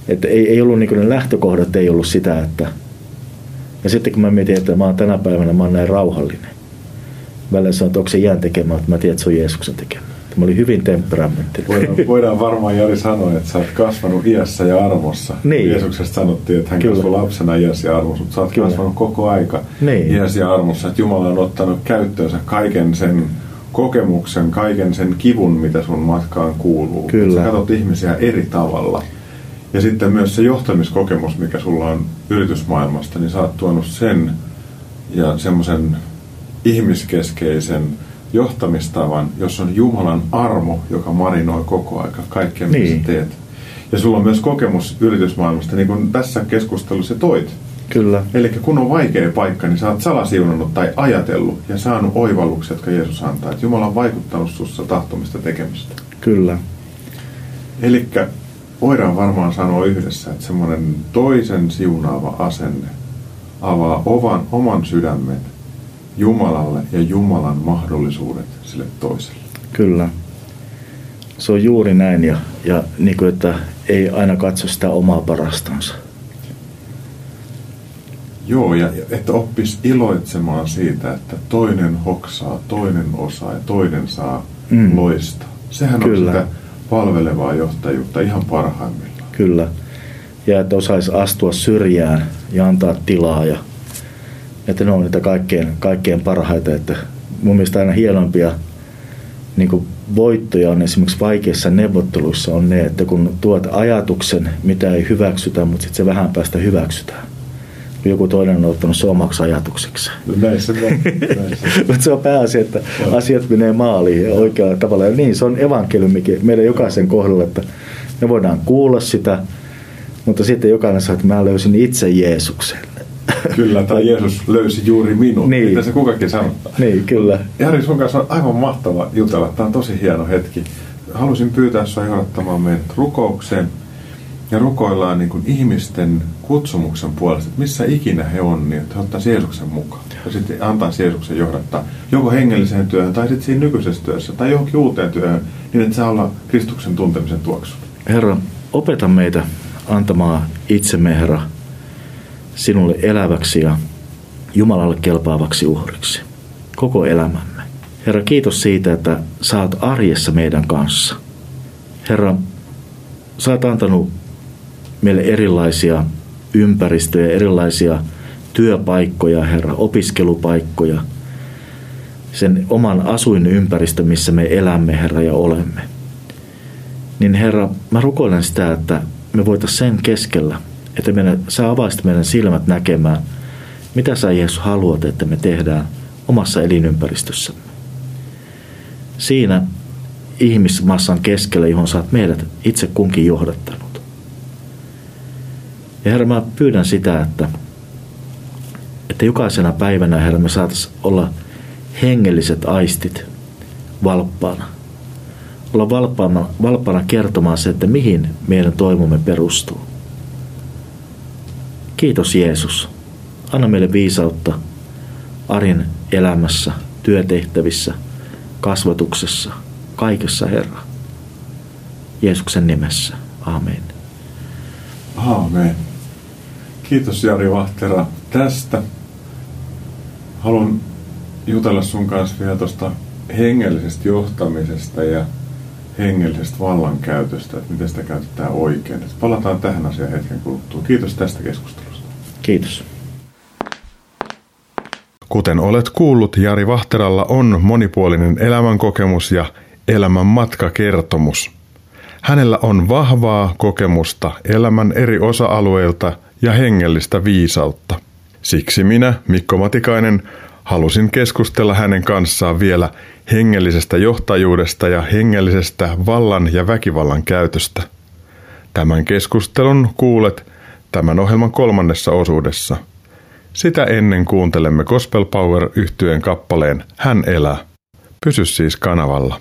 että ei, ei ollut niin kuin ne lähtökohdat ei ollut sitä, että ja sitten kun mä mietin, että mä oon tänä päivänä mä oon näin rauhallinen. Välillä sanoin, että onko se jään tekemään, että mä tiedän, että se on Jeesuksen tekemä. Mä olin hyvin temperamenttinen. Voidaan, voidaan varmaan Jari sanoa, että sä oot kasvanut iässä ja armossa. Niin. Jeesuksesta sanottiin, että hän Kyllä. kasvoi lapsena iässä ja armossa, mutta sä oot Kyllä. kasvanut koko aika Niin. iässä ja armossa. Että Jumala on ottanut käyttöönsä kaiken sen kokemuksen, kaiken sen kivun, mitä sun matkaan kuuluu. Kyllä. Sä katsot ihmisiä eri tavalla. Ja sitten myös se johtamiskokemus, mikä sulla on yritysmaailmasta, niin sä oot tuonut sen ja semmoisen ihmiskeskeisen johtamistavan, jossa on Jumalan armo, joka marinoi koko aika kaikkea, mitä Niin. sä teet. Ja sulla on myös kokemus yritysmaailmasta, niin kuin tässä keskustelussa toit. Kyllä, Eli kun on vaikea paikka, niin sä oot salasiunannut tai ajatellut ja saanut oivalluksia, jotka Jeesus antaa. Että Jumala on vaikuttanut sussa tahtomista tekemistä. kyllä, Eli voidaan varmaan sanoa yhdessä, että semmoinen toisen siunaava asenne avaa ovan, oman sydämen Jumalalle ja Jumalan mahdollisuudet sille toiselle. kyllä. Se on juuri näin ja, ja niin kuin, että ei aina katso sitä omaa parastansa. Joo, ja että oppis iloitsemaan siitä, että toinen hoksaa, toinen osaa ja toinen saa Mm. loistaa. Sehän Kyllä. on sitä palvelevaa johtajuutta ihan parhaimmillaan. Kyllä. Ja että osaisi astua syrjään ja antaa tilaa. Ja, että ne on niitä kaikkein, kaikkein parhaita. Että mun mielestä aina hienompia niin voittoja on esimerkiksi vaikeissa neuvotteluissa on ne, että kun tuot ajatuksen, mitä ei hyväksytä, mutta sitten se vähän päästä hyväksytään. Joku toinen on ottanut se omaksi ajatukseksi. Näin se on. Näin se. Mutta se on pääasia, että asiat menee maaliin ja oikealla tavalla. Ja niin, se on evankeliumikin meidän jokaisen kohdalla, että me voidaan kuulla sitä, mutta sitten jokainen saa, että mä löysin itse Jeesuksen. Kyllä, tai Jeesus löysi juuri minut. Niin. Mitä se kukakin sanottaa. Niin, kyllä. Jari, sun kanssa on aivan mahtava jutella. Tämä on tosi hieno hetki. Halusin pyytää sinua johdattamaan meidät rukoukseen. Ja rukoillaan niin kuin ihmisten kutsumuksen puolesta, että missä ikinä he on, niin että he ottaisivat Jeesuksen mukaan. Ja sitten antaa Jeesuksen johdattaa joko hengelliseen työhön tai sitten siinä nykyisessä työssä tai johonkin uuteen työhön, niin että saa olla Kristuksen tuntemisen tuoksu. Herra, opeta meitä antamaan itsemme, Herra, sinulle eläväksi ja Jumalalle kelpaavaksi uhriksi. Koko elämämme. Herra, kiitos siitä, että saat arjessa meidän kanssa. Herra, sä oot antanut meille erilaisia ympäristöjä, erilaisia työpaikkoja, Herra, opiskelupaikkoja, sen oman asuinympäristön, missä me elämme, Herra, ja olemme. Niin Herra, mä rukoilen sitä, että me voitaisiin sen keskellä, että meidän, sä avaisit meidän silmät näkemään, mitä sä Jeesus haluat, että me tehdään omassa elinympäristössämme. Siinä ihmismassan keskellä, johon oot meidät itse kunkin johdattanut. Ja Herra, mä pyydän sitä, että, että jokaisena päivänä, Herra, me saataisiin olla hengelliset aistit valppaana. Olla valppaana, valppaana kertomaan se, että mihin meidän toivomme perustuu. Kiitos Jeesus. Anna meille viisautta arjen elämässä, työtehtävissä, kasvatuksessa, kaikessa Herra. Jeesuksen nimessä. Amen. Aamen. Kiitos Jari Vahtera tästä. Haluan jutella sun kanssa vielä tuosta hengellisestä johtamisesta ja hengellisestä vallankäytöstä, että miten sitä käytetään oikein. Et palataan tähän asiaan hetken kuluttua. Kiitos tästä keskustelusta. Kiitos. Kuten olet kuullut, Jari Vahteralla on monipuolinen elämänkokemus ja elämän matkakertomus. Hänellä on vahvaa kokemusta elämän eri osa-alueilta ja hengellistä viisautta. Siksi minä, Mikko Matikainen, halusin keskustella hänen kanssaan vielä hengellisestä johtajuudesta ja hengellisestä vallan ja väkivallan käytöstä. Tämän keskustelun kuulet tämän ohjelman kolmannessa osuudessa. Sitä ennen kuuntelemme Gospel Power yhtyeen kappaleen Hän elää. Pysy siis kanavalla.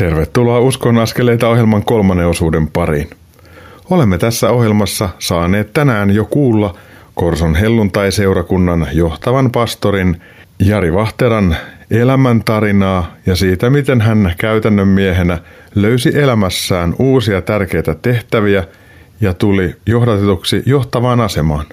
Tervetuloa Uskon askeleita ohjelman kolmannen osuuden pariin. Olemme tässä ohjelmassa saaneet tänään jo kuulla Korson helluntai-seurakunnan johtavan pastorin Jari Vahteran elämäntarinaa ja siitä, miten hän käytännön miehenä löysi elämässään uusia tärkeitä tehtäviä ja tuli johdatetuksi johtavaan asemaan.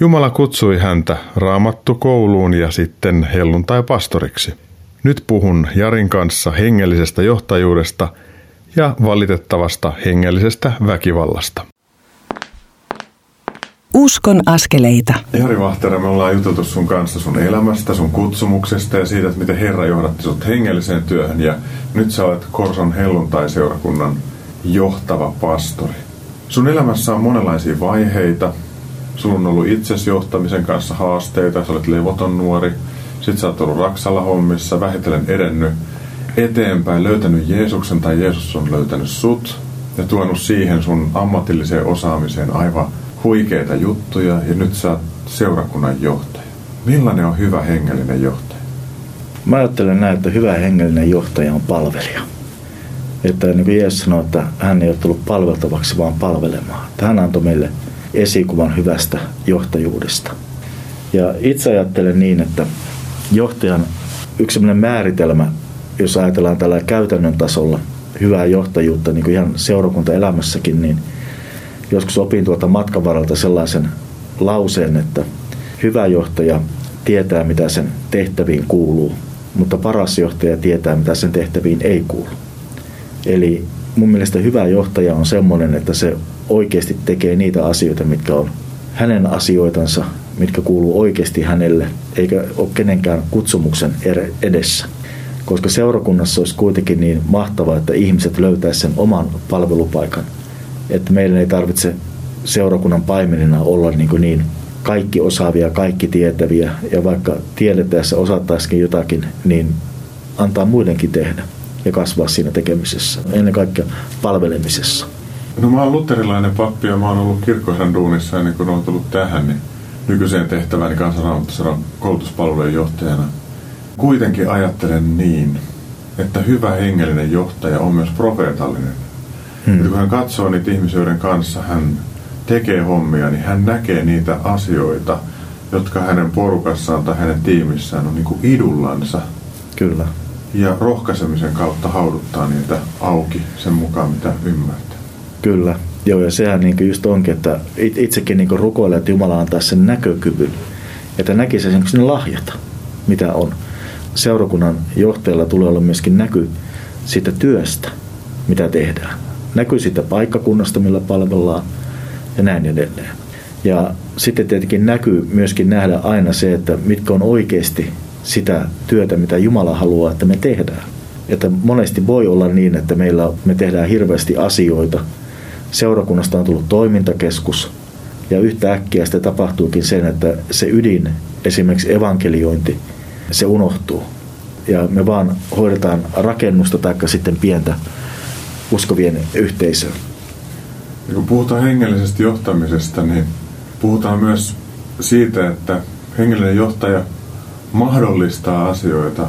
Jumala kutsui häntä raamattu kouluun ja sitten helluntai-pastoriksi. Nyt puhun Jarin kanssa hengellisestä johtajuudesta ja valitettavasta hengellisestä väkivallasta. Uskon askeleita. Jari Vahtera, me ollaan juteltu sun kanssa sun elämästä, sun kutsumuksesta ja siitä, että miten Herra johdatti sut hengelliseen työhön. Ja nyt sä olet Korson helluntai-seurakunnan johtava pastori. Sun elämässä on monenlaisia vaiheita. Sulla on ollut itsesi johtamisen kanssa haasteita, sä olet levoton nuori. Sitten sä oot ollut Raksalla hommissa, vähitellen edennyt eteenpäin, löytänyt Jeesuksen tai Jeesus on löytänyt sut ja tuonut siihen sun ammatilliseen osaamiseen aivan huikeita juttuja ja nyt sä oot seurakunnan johtaja. Millainen on hyvä hengellinen johtaja? Mä ajattelen näin, että hyvä hengellinen johtaja on palvelija. Että niin kuin Jeesus sanoi, että hän ei ole tullut palveltavaksi, vaan palvelemaan. Että hän antoi meille esikuvan hyvästä johtajuudesta. Ja itse ajattelen niin, että johtajan yksi määritelmä, jos ajatellaan tällä käytännön tasolla hyvää johtajuutta, niin kuin ihan seurakuntaelämässäkin, niin – joskus opin tuolta matkan varalta sellaisen lauseen, että hyvä johtaja tietää, mitä sen tehtäviin kuuluu, mutta paras johtaja tietää, mitä sen tehtäviin ei kuulu. Eli mun mielestä hyvä johtaja on semmoinen, että se oikeasti tekee niitä asioita, mitkä on hänen asioitansa, mitkä kuuluu oikeasti hänelle, eikä ole kenenkään kutsumuksen edessä. Koska seurakunnassa olisi kuitenkin niin mahtavaa, että ihmiset löytäisivät sen oman palvelupaikan – että meidän ei tarvitse seurakunnan paimenina olla niin, kuin niin kaikki osaavia, kaikki tietäviä ja vaikka tiedettäessä osattaisikin jotakin, niin antaa muidenkin tehdä ja kasvaa siinä tekemisessä, ennen kaikkea palvelemisessa. No mä oon luterilainen pappi ja mä oon ollut kirkkoherran duunissa ennen kuin oon tullut tähän niin nykyiseen tehtävääni kansanraamattoseran koulutuspalvelujen johtajana. Kuitenkin ajattelen niin, että hyvä hengellinen johtaja on myös profeetallinen. Hmm. kun hän katsoo niitä ihmisiä, joiden kanssa hän tekee hommia, niin hän näkee niitä asioita, jotka hänen porukassaan tai hänen tiimissään on niin kuin idullansa. Kyllä. Ja rohkaisemisen kautta hauduttaa niitä auki sen mukaan, mitä ymmärtää. Kyllä. Joo, ja sehän niin just onkin, että itsekin niin rukoilee, että Jumala antaa sen näkökyvyn, että näkisi sen sinne lahjata, mitä on. Seurakunnan johtajalla tulee olla myöskin näky siitä työstä, mitä tehdään. Näkyy siitä paikkakunnasta, millä palvellaan ja näin edelleen. Ja sitten tietenkin näkyy myöskin nähdä aina se, että mitkä on oikeasti sitä työtä, mitä Jumala haluaa, että me tehdään. Että monesti voi olla niin, että meillä me tehdään hirveästi asioita. Seurakunnasta on tullut toimintakeskus ja yhtäkkiä sitten tapahtuukin sen, että se ydin, esimerkiksi evankeliointi, se unohtuu. Ja me vaan hoidetaan rakennusta tai sitten pientä uskovien yhteisöä. Ja kun puhutaan hengellisestä johtamisesta, niin puhutaan myös siitä, että hengellinen johtaja mahdollistaa asioita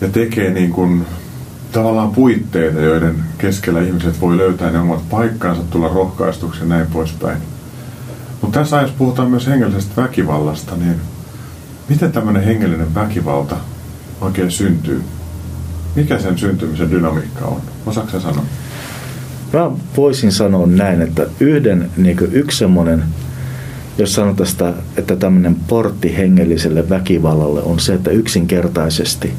ja tekee niin kuin tavallaan puitteita, joiden keskellä ihmiset voi löytää ne omat paikkansa, tulla rohkaistuksi ja näin poispäin. Mutta tässä ajassa puhutaan myös hengellisestä väkivallasta, niin miten tämmöinen hengellinen väkivalta oikein syntyy? Mikä sen syntymisen dynamiikka on? Osaatko sanoa? Mä voisin sanoa näin, että yhden, niin yksi semmoinen jos sanotaan että tämmöinen portti hengelliselle väkivallalle on se, että yksinkertaisesti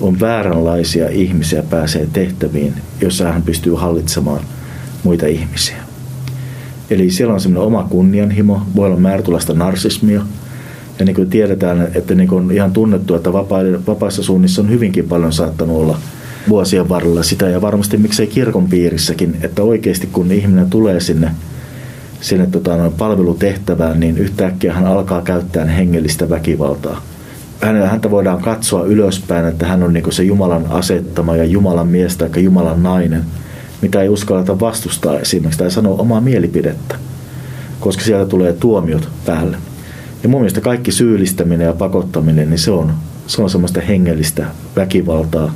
on vääränlaisia ihmisiä pääsee tehtäviin, jossa hän pystyy hallitsemaan muita ihmisiä. Eli siellä on semmoinen oma kunnianhimo, voi olla määrätulaista narsismia. Ja niin kuin tiedetään, että niin kuin on ihan tunnettu, että vapaissa suunnissa on hyvinkin paljon saattanut olla vuosien varrella sitä, ja varmasti miksei kirkon piirissäkin, että oikeasti kun ihminen tulee sinne sinne tota, palvelutehtävään, niin yhtäkkiä hän alkaa käyttää hengellistä väkivaltaa. Häntä voidaan katsoa ylöspäin, että hän on niin se Jumalan asettama ja Jumalan mies tai Jumalan nainen, mitä ei uskalleta vastustaa esimerkiksi tai sanoa omaa mielipidettä, koska sieltä tulee tuomiot päälle. Ja mun mielestä kaikki syyllistäminen ja pakottaminen, niin se on, se on semmoista hengellistä väkivaltaa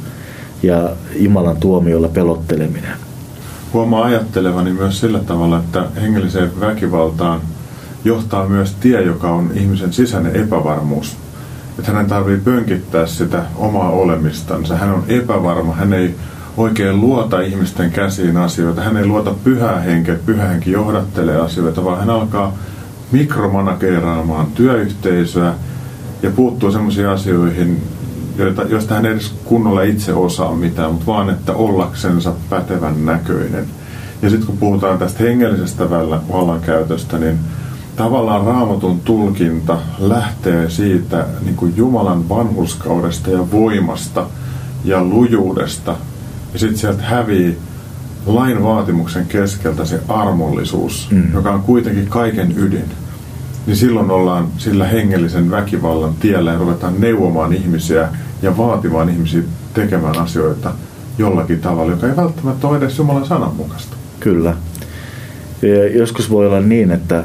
ja Jumalan tuomiolla pelotteleminen huomaa ajattelevani myös sillä tavalla, että hengelliseen väkivaltaan johtaa myös tie, joka on ihmisen sisäinen epävarmuus. Että hänen tarvii pönkittää sitä omaa olemistansa. Hän on epävarma, hän ei oikein luota ihmisten käsiin asioita. Hän ei luota pyhää henkeä, pyhä henki johdattelee asioita, vaan hän alkaa mikromanageeraamaan työyhteisöä ja puuttuu sellaisiin asioihin, joita, joista hän ei edes kunnolla itse osaa mitään, mutta vaan että ollaksensa pätevän näköinen. Ja sitten kun puhutaan tästä hengellisestä vallankäytöstä, niin tavallaan raamatun tulkinta lähtee siitä niin kuin Jumalan vanhuskaudesta ja voimasta ja lujuudesta. Ja sitten sieltä hävii lain vaatimuksen keskeltä se armollisuus, mm. joka on kuitenkin kaiken ydin. Niin silloin ollaan sillä hengellisen väkivallan tiellä ja ruvetaan neuvomaan ihmisiä ja vaatimaan ihmisiä tekemään asioita jollakin tavalla, joka ei välttämättä ole edes Jumalan sanan mukaista. Kyllä. Ja joskus voi olla niin, että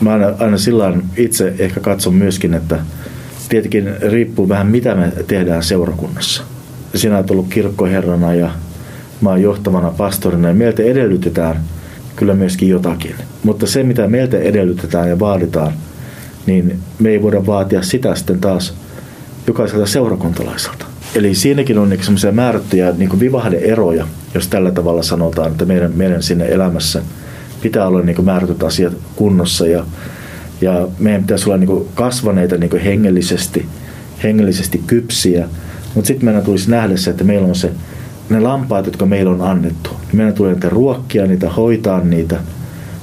mä aina, aina sillä itse ehkä katson myöskin, että tietenkin riippuu vähän mitä me tehdään seurakunnassa. Sinä olet ollut kirkkoherrana ja mä oon johtavana pastorina ja meiltä edellytetään kyllä myöskin jotakin. Mutta se mitä meiltä edellytetään ja vaaditaan, niin me ei voida vaatia sitä sitten taas – jokaiselta seurakuntalaiselta. Eli siinäkin on niin semmoisia määrättyjä niin vivahdeeroja, jos tällä tavalla sanotaan, että meidän, meidän sinne elämässä pitää olla niin määrätyt asiat kunnossa ja, ja meidän pitäisi olla niin kasvaneita niin hengellisesti, hengellisesti kypsiä, mutta sitten meidän tulisi nähdä se, että meillä on se, ne lampaat, jotka meillä on annettu. Meidän tulee niitä ruokkia, niitä hoitaa niitä,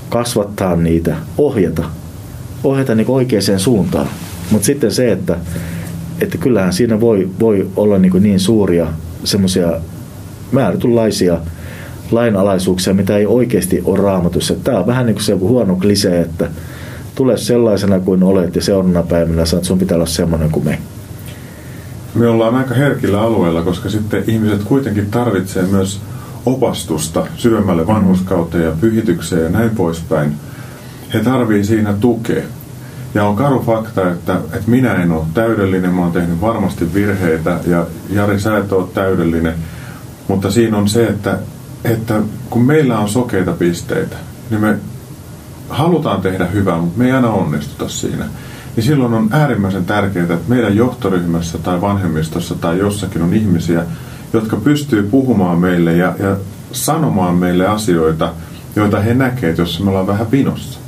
kasvattaa niitä, ohjata. Ohjata niin oikeaan suuntaan. Mutta sitten se, että että kyllähän siinä voi, voi olla niin, niin suuria semmoisia määrätynlaisia lainalaisuuksia, mitä ei oikeasti ole raamatussa. Tämä on vähän niin kuin se huono klisee, että tule sellaisena kuin olet ja seuraavana päivänä sanot, sun pitää olla semmoinen kuin me. Me ollaan aika herkillä alueella, koska sitten ihmiset kuitenkin tarvitsee myös opastusta syvemmälle vanhuskauteen ja pyhitykseen ja näin poispäin. He tarvii siinä tukea. Ja on karu fakta, että, että minä en ole täydellinen, mä oon tehnyt varmasti virheitä ja Jari sä et ole täydellinen. Mutta siinä on se, että, että kun meillä on sokeita pisteitä, niin me halutaan tehdä hyvää, mutta me ei aina onnistuta siinä. Niin silloin on äärimmäisen tärkeää, että meidän johtoryhmässä tai vanhemmistossa tai jossakin on ihmisiä, jotka pystyy puhumaan meille ja, ja sanomaan meille asioita, joita he näkevät, jos me ollaan vähän vinossa.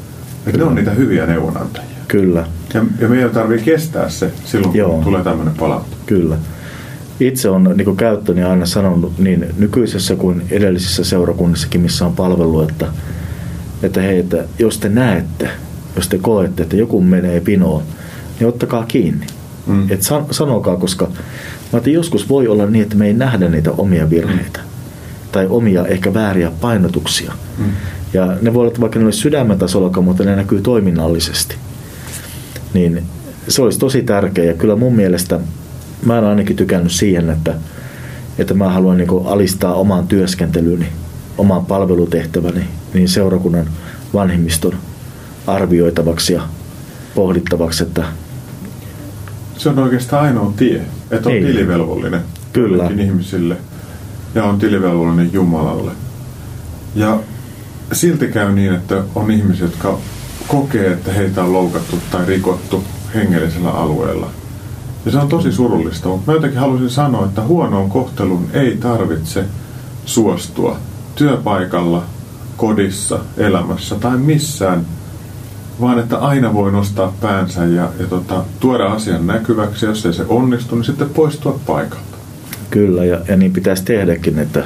Että ne on niitä hyviä neuvonantajia. Kyllä. Ja, ja meidän tarvii kestää se silloin, kun Joo. tulee tämmöinen palaute. Kyllä. Itse on niin käyttöni aina sanonut niin nykyisessä kuin edellisissä seurakunnissakin, missä on palvelu, että, että hei, että jos te näette, jos te koette, että joku menee pinoon, niin ottakaa kiinni. Mm. Et san, sanokaa, koska mä että joskus voi olla niin, että me ei nähdä niitä omia virheitä tai omia ehkä vääriä painotuksia. Mm. Ja ne voi olla vaikka ne olisi sydämen tasolla, mutta ne näkyy toiminnallisesti. Niin se olisi tosi tärkeä ja kyllä mun mielestä mä olen ainakin tykännyt siihen, että, että mä haluan niin alistaa omaan työskentelyni, omaan palvelutehtäväni niin seurakunnan vanhimmiston arvioitavaksi ja pohdittavaksi, että Se on oikeastaan ainoa tie, että on Niin. tilivelvollinen Kyllä. ihmisille ja on tilivelvollinen Jumalalle. Ja silti käy niin, että on ihmisiä, jotka kokee, että heitä on loukattu tai rikottu hengellisellä alueella. Ja se on tosi surullista, mutta mä jotenkin haluaisin sanoa, että huonoon kohteluun ei tarvitse suostua työpaikalla, kodissa, elämässä tai missään, vaan että aina voi nostaa päänsä ja, ja tota, tuoda asian näkyväksi. Jos ei se onnistu, niin sitten poistua paikalta. Kyllä, ja, ja niin pitäisi tehdäkin, että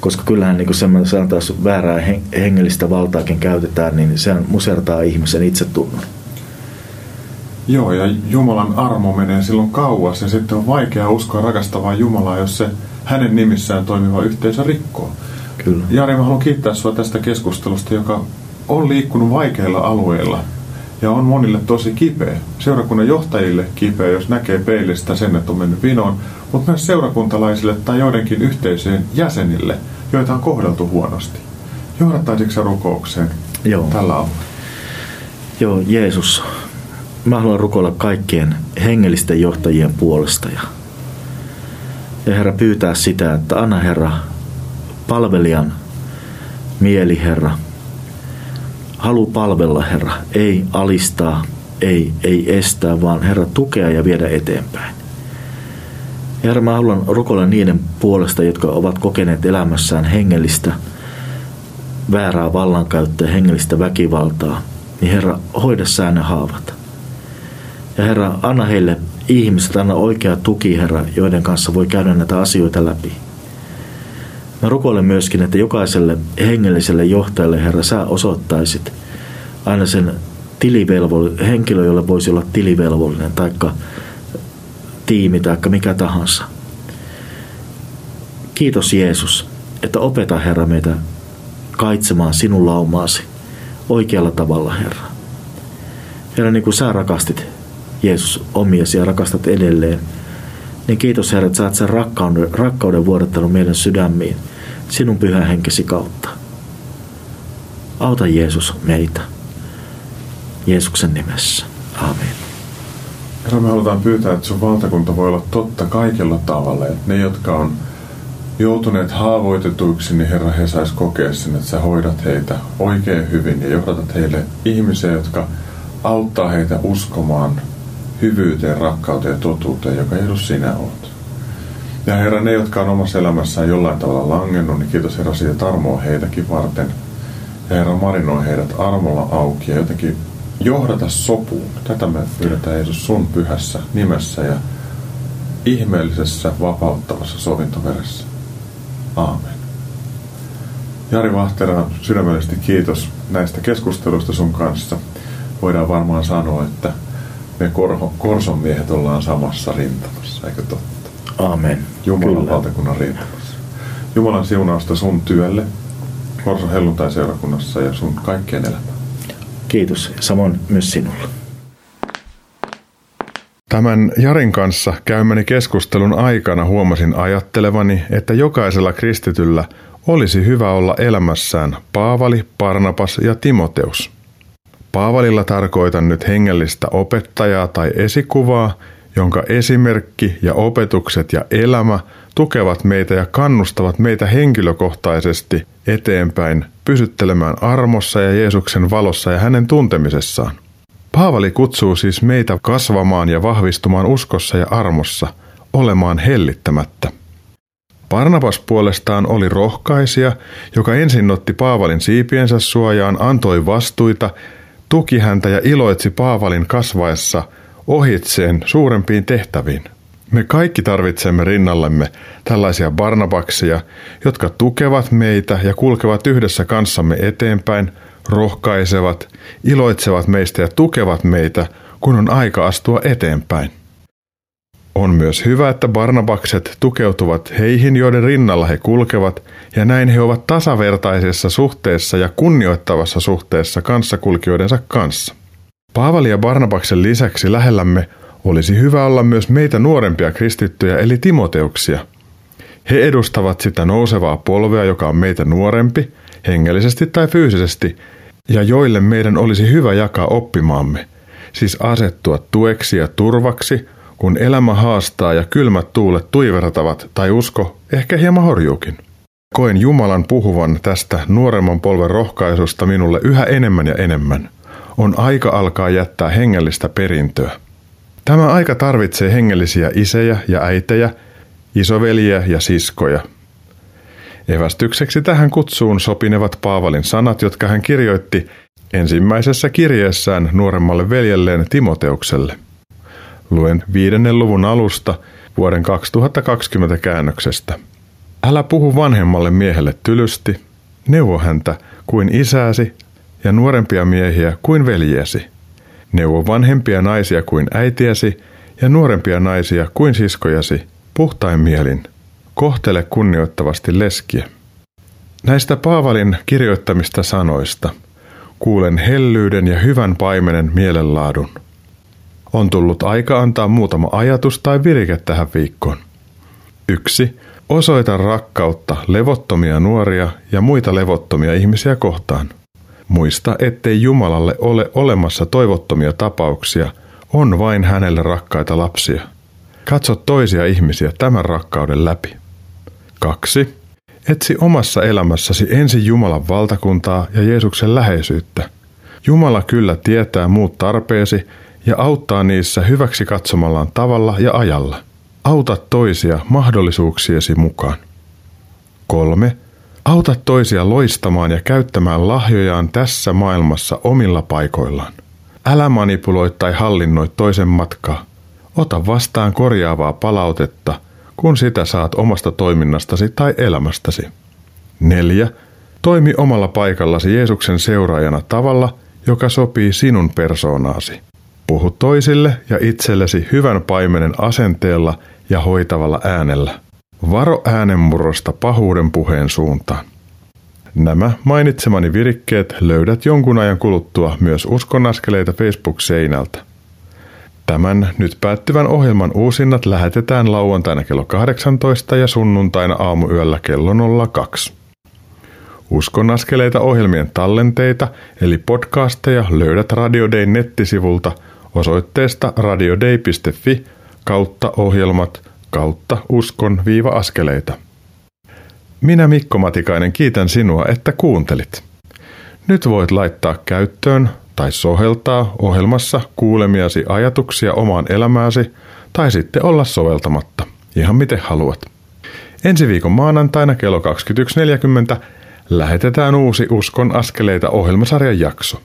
koska kyllähän niin sanotaan, väärää hen- hengellistä valtaakin käytetään, niin sehän musertaa ihmisen itsetunnon. Joo, ja Jumalan armo menee silloin kauas ja sitten on vaikea uskoa rakastavaa Jumalaa, jos se hänen nimissään toimiva yhteisö rikkoo. Kyllä. Jari, mä haluan kiittää sinua tästä keskustelusta, joka on liikkunut vaikeilla alueilla ja on monille tosi kipeä. Seurakunnan johtajille kipeä, jos näkee peilistä sen, että on mennyt vinoon, mutta myös seurakuntalaisille tai joidenkin yhteisöjen jäsenille, joita on kohdeltu huonosti. Johdattaisitko rukoukseen Joo. tällä alueella? Joo, Jeesus, mä haluan rukoilla kaikkien hengellisten johtajien puolesta ja, ja Herra pyytää sitä, että anna Herra palvelijan mieli Herra. Halu palvella Herra, ei alistaa, ei, ei estää, vaan Herra tukea ja viedä eteenpäin. Herra, mä haluan rukoilla niiden puolesta, jotka ovat kokeneet elämässään hengellistä väärää vallankäyttöä, hengellistä väkivaltaa, niin Herra, hoida sä ne haavat. Ja Herra, anna heille ihmiset, anna oikea tuki, Herra, joiden kanssa voi käydä näitä asioita läpi. Mä rukoilen myöskin, että jokaiselle hengelliselle johtajalle, Herra, sä osoittaisit aina sen tilivelvollinen, henkilö, jolle voisi olla tilivelvollinen, taikka tiimi, taikka mikä tahansa. Kiitos Jeesus, että opeta Herra meitä kaitsemaan sinun laumaasi oikealla tavalla, Herra. Herra, niin kuin sä rakastit Jeesus omiesi ja rakastat edelleen, niin kiitos Herra, että oot sen rakkauden, rakkauden vuodattanut meidän sydämiin sinun pyhän henkesi kautta. Auta Jeesus meitä. Jeesuksen nimessä. Amen. Herra, me halutaan pyytää, että sun valtakunta voi olla totta kaikella tavalla. Että ne, jotka on joutuneet haavoitetuiksi, niin Herra, he sais kokea sen, että sä hoidat heitä oikein hyvin ja johdatat heille ihmisiä, jotka auttaa heitä uskomaan hyvyyteen, rakkauteen ja totuuteen, joka Jeesus sinä olet. Ja Herra, ne, jotka on omassa elämässään jollain tavalla langennut, niin kiitos Herra siitä, että armoa heitäkin varten. Ja Herra, marinoi heidät armolla auki ja jotenkin johdata sopuun. Tätä me pyydetään Jeesus sun pyhässä nimessä ja ihmeellisessä vapauttavassa sovintoveressä. Aamen. Jari Vahtera, sydämellisesti kiitos näistä keskusteluista sun kanssa. Voidaan varmaan sanoa, että me korho, Korson miehet ollaan samassa rintamassa, eikö totta? Amen. Jumalan Kyllä. valtakunnan rintamassa. Jumalan siunausta sun työlle, Korson helluntai-seurakunnassa ja sun kaikkien elämään. Kiitos. Samoin myös sinulle. Tämän Jarin kanssa käymäni keskustelun aikana huomasin ajattelevani, että jokaisella kristityllä olisi hyvä olla elämässään Paavali, Parnapas ja Timoteus. Paavalilla tarkoitan nyt hengellistä opettajaa tai esikuvaa, jonka esimerkki ja opetukset ja elämä tukevat meitä ja kannustavat meitä henkilökohtaisesti eteenpäin pysyttelemään armossa ja Jeesuksen valossa ja hänen tuntemisessaan. Paavali kutsuu siis meitä kasvamaan ja vahvistumaan uskossa ja armossa, olemaan hellittämättä. Barnabas puolestaan oli rohkaisija, joka ensin otti Paavalin siipiensä suojaan, antoi vastuita, tuki häntä ja iloitsi Paavalin kasvaessa ohitseen suurempiin tehtäviin. Me kaikki tarvitsemme rinnallemme tällaisia Barnabaksia, jotka tukevat meitä ja kulkevat yhdessä kanssamme eteenpäin, rohkaisevat, iloitsevat meistä ja tukevat meitä, kun on aika astua eteenpäin. On myös hyvä, että Barnabakset tukeutuvat heihin, joiden rinnalla he kulkevat, ja näin he ovat tasavertaisessa suhteessa ja kunnioittavassa suhteessa kanssakulkijoidensa kanssa. Paavali ja Barnabaksen lisäksi lähellämme olisi hyvä olla myös meitä nuorempia kristittyjä eli Timoteuksia. He edustavat sitä nousevaa polvea, joka on meitä nuorempi, hengellisesti tai fyysisesti, ja joille meidän olisi hyvä jakaa oppimaamme, siis asettua tueksi ja turvaksi, kun elämä haastaa ja kylmät tuulet tuivertavat tai usko ehkä hieman horjuukin. Koen Jumalan puhuvan tästä nuoremman polven rohkaisusta minulle yhä enemmän ja enemmän. On aika alkaa jättää hengellistä perintöä. Tämä aika tarvitsee hengellisiä isejä ja äitejä, isoveliä ja siskoja. Evästykseksi tähän kutsuun sopinevat Paavalin sanat, jotka hän kirjoitti ensimmäisessä kirjeessään nuoremmalle veljelleen Timoteukselle. Luen viidennen luvun alusta vuoden 2020 käännöksestä. Älä puhu vanhemmalle miehelle tylysti, neuvo häntä kuin isääsi ja nuorempia miehiä kuin veljiesi – Neuvo vanhempia naisia kuin äitiäsi ja nuorempia naisia kuin siskojasi, puhtain mielin. Kohtele kunnioittavasti leskiä. Näistä Paavalin kirjoittamista sanoista kuulen hellyyden ja hyvän paimenen mielenlaadun. On tullut aika antaa muutama ajatus tai virike tähän viikkoon. Yksi. Osoita rakkautta levottomia nuoria ja muita levottomia ihmisiä kohtaan – Muista, ettei Jumalalle ole olemassa toivottomia tapauksia, on vain hänelle rakkaita lapsia. Katso toisia ihmisiä tämän rakkauden läpi. 2. Etsi omassa elämässäsi ensin Jumalan valtakuntaa ja Jeesuksen läheisyyttä. Jumala kyllä tietää muut tarpeesi ja auttaa niissä hyväksi katsomallaan tavalla ja ajalla. Auta toisia mahdollisuuksiesi mukaan. 3. Auta toisia loistamaan ja käyttämään lahjojaan tässä maailmassa omilla paikoillaan. Älä manipuloi tai hallinnoi toisen matkaa. Ota vastaan korjaavaa palautetta, kun sitä saat omasta toiminnastasi tai elämästäsi. 4. Toimi omalla paikallasi Jeesuksen seuraajana tavalla, joka sopii sinun persoonaasi. Puhu toisille ja itsellesi hyvän paimenen asenteella ja hoitavalla äänellä. Varo äänenmurrosta pahuuden puheen suuntaan. Nämä mainitsemani virikkeet löydät jonkun ajan kuluttua myös Uskonaskeleita Facebook-seinältä. Tämän nyt päättyvän ohjelman uusinnat lähetetään lauantaina kello 18 ja sunnuntaina aamuyöllä kello 02. Uskonaskeleita ohjelmien tallenteita eli podcasteja löydät Radio Day nettisivulta osoitteesta radiodei.fi kautta ohjelmat kautta uskon-askeleita. Minä Mikko Matikainen kiitän sinua, että kuuntelit. Nyt voit laittaa käyttöön tai soheltaa ohjelmassa kuulemiasi ajatuksia omaan elämääsi tai sitten olla soveltamatta, ihan miten haluat. Ensi viikon maanantaina kello 21.40 lähetetään uusi Uskon askeleita ohjelmasarjan jakso.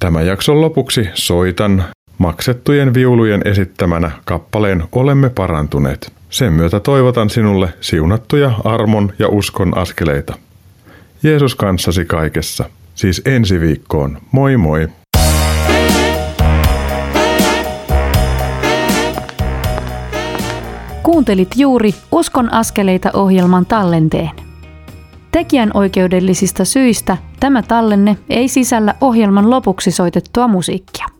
Tämän jakson lopuksi soitan maksettujen viulujen esittämänä kappaleen Olemme parantuneet. Sen myötä toivotan sinulle siunattuja armon ja uskon askeleita. Jeesus kanssasi kaikessa, siis ensi viikkoon. Moi moi! Kuuntelit juuri Uskon askeleita ohjelman tallenteen. Tekijän oikeudellisista syistä tämä tallenne ei sisällä ohjelman lopuksi soitettua musiikkia.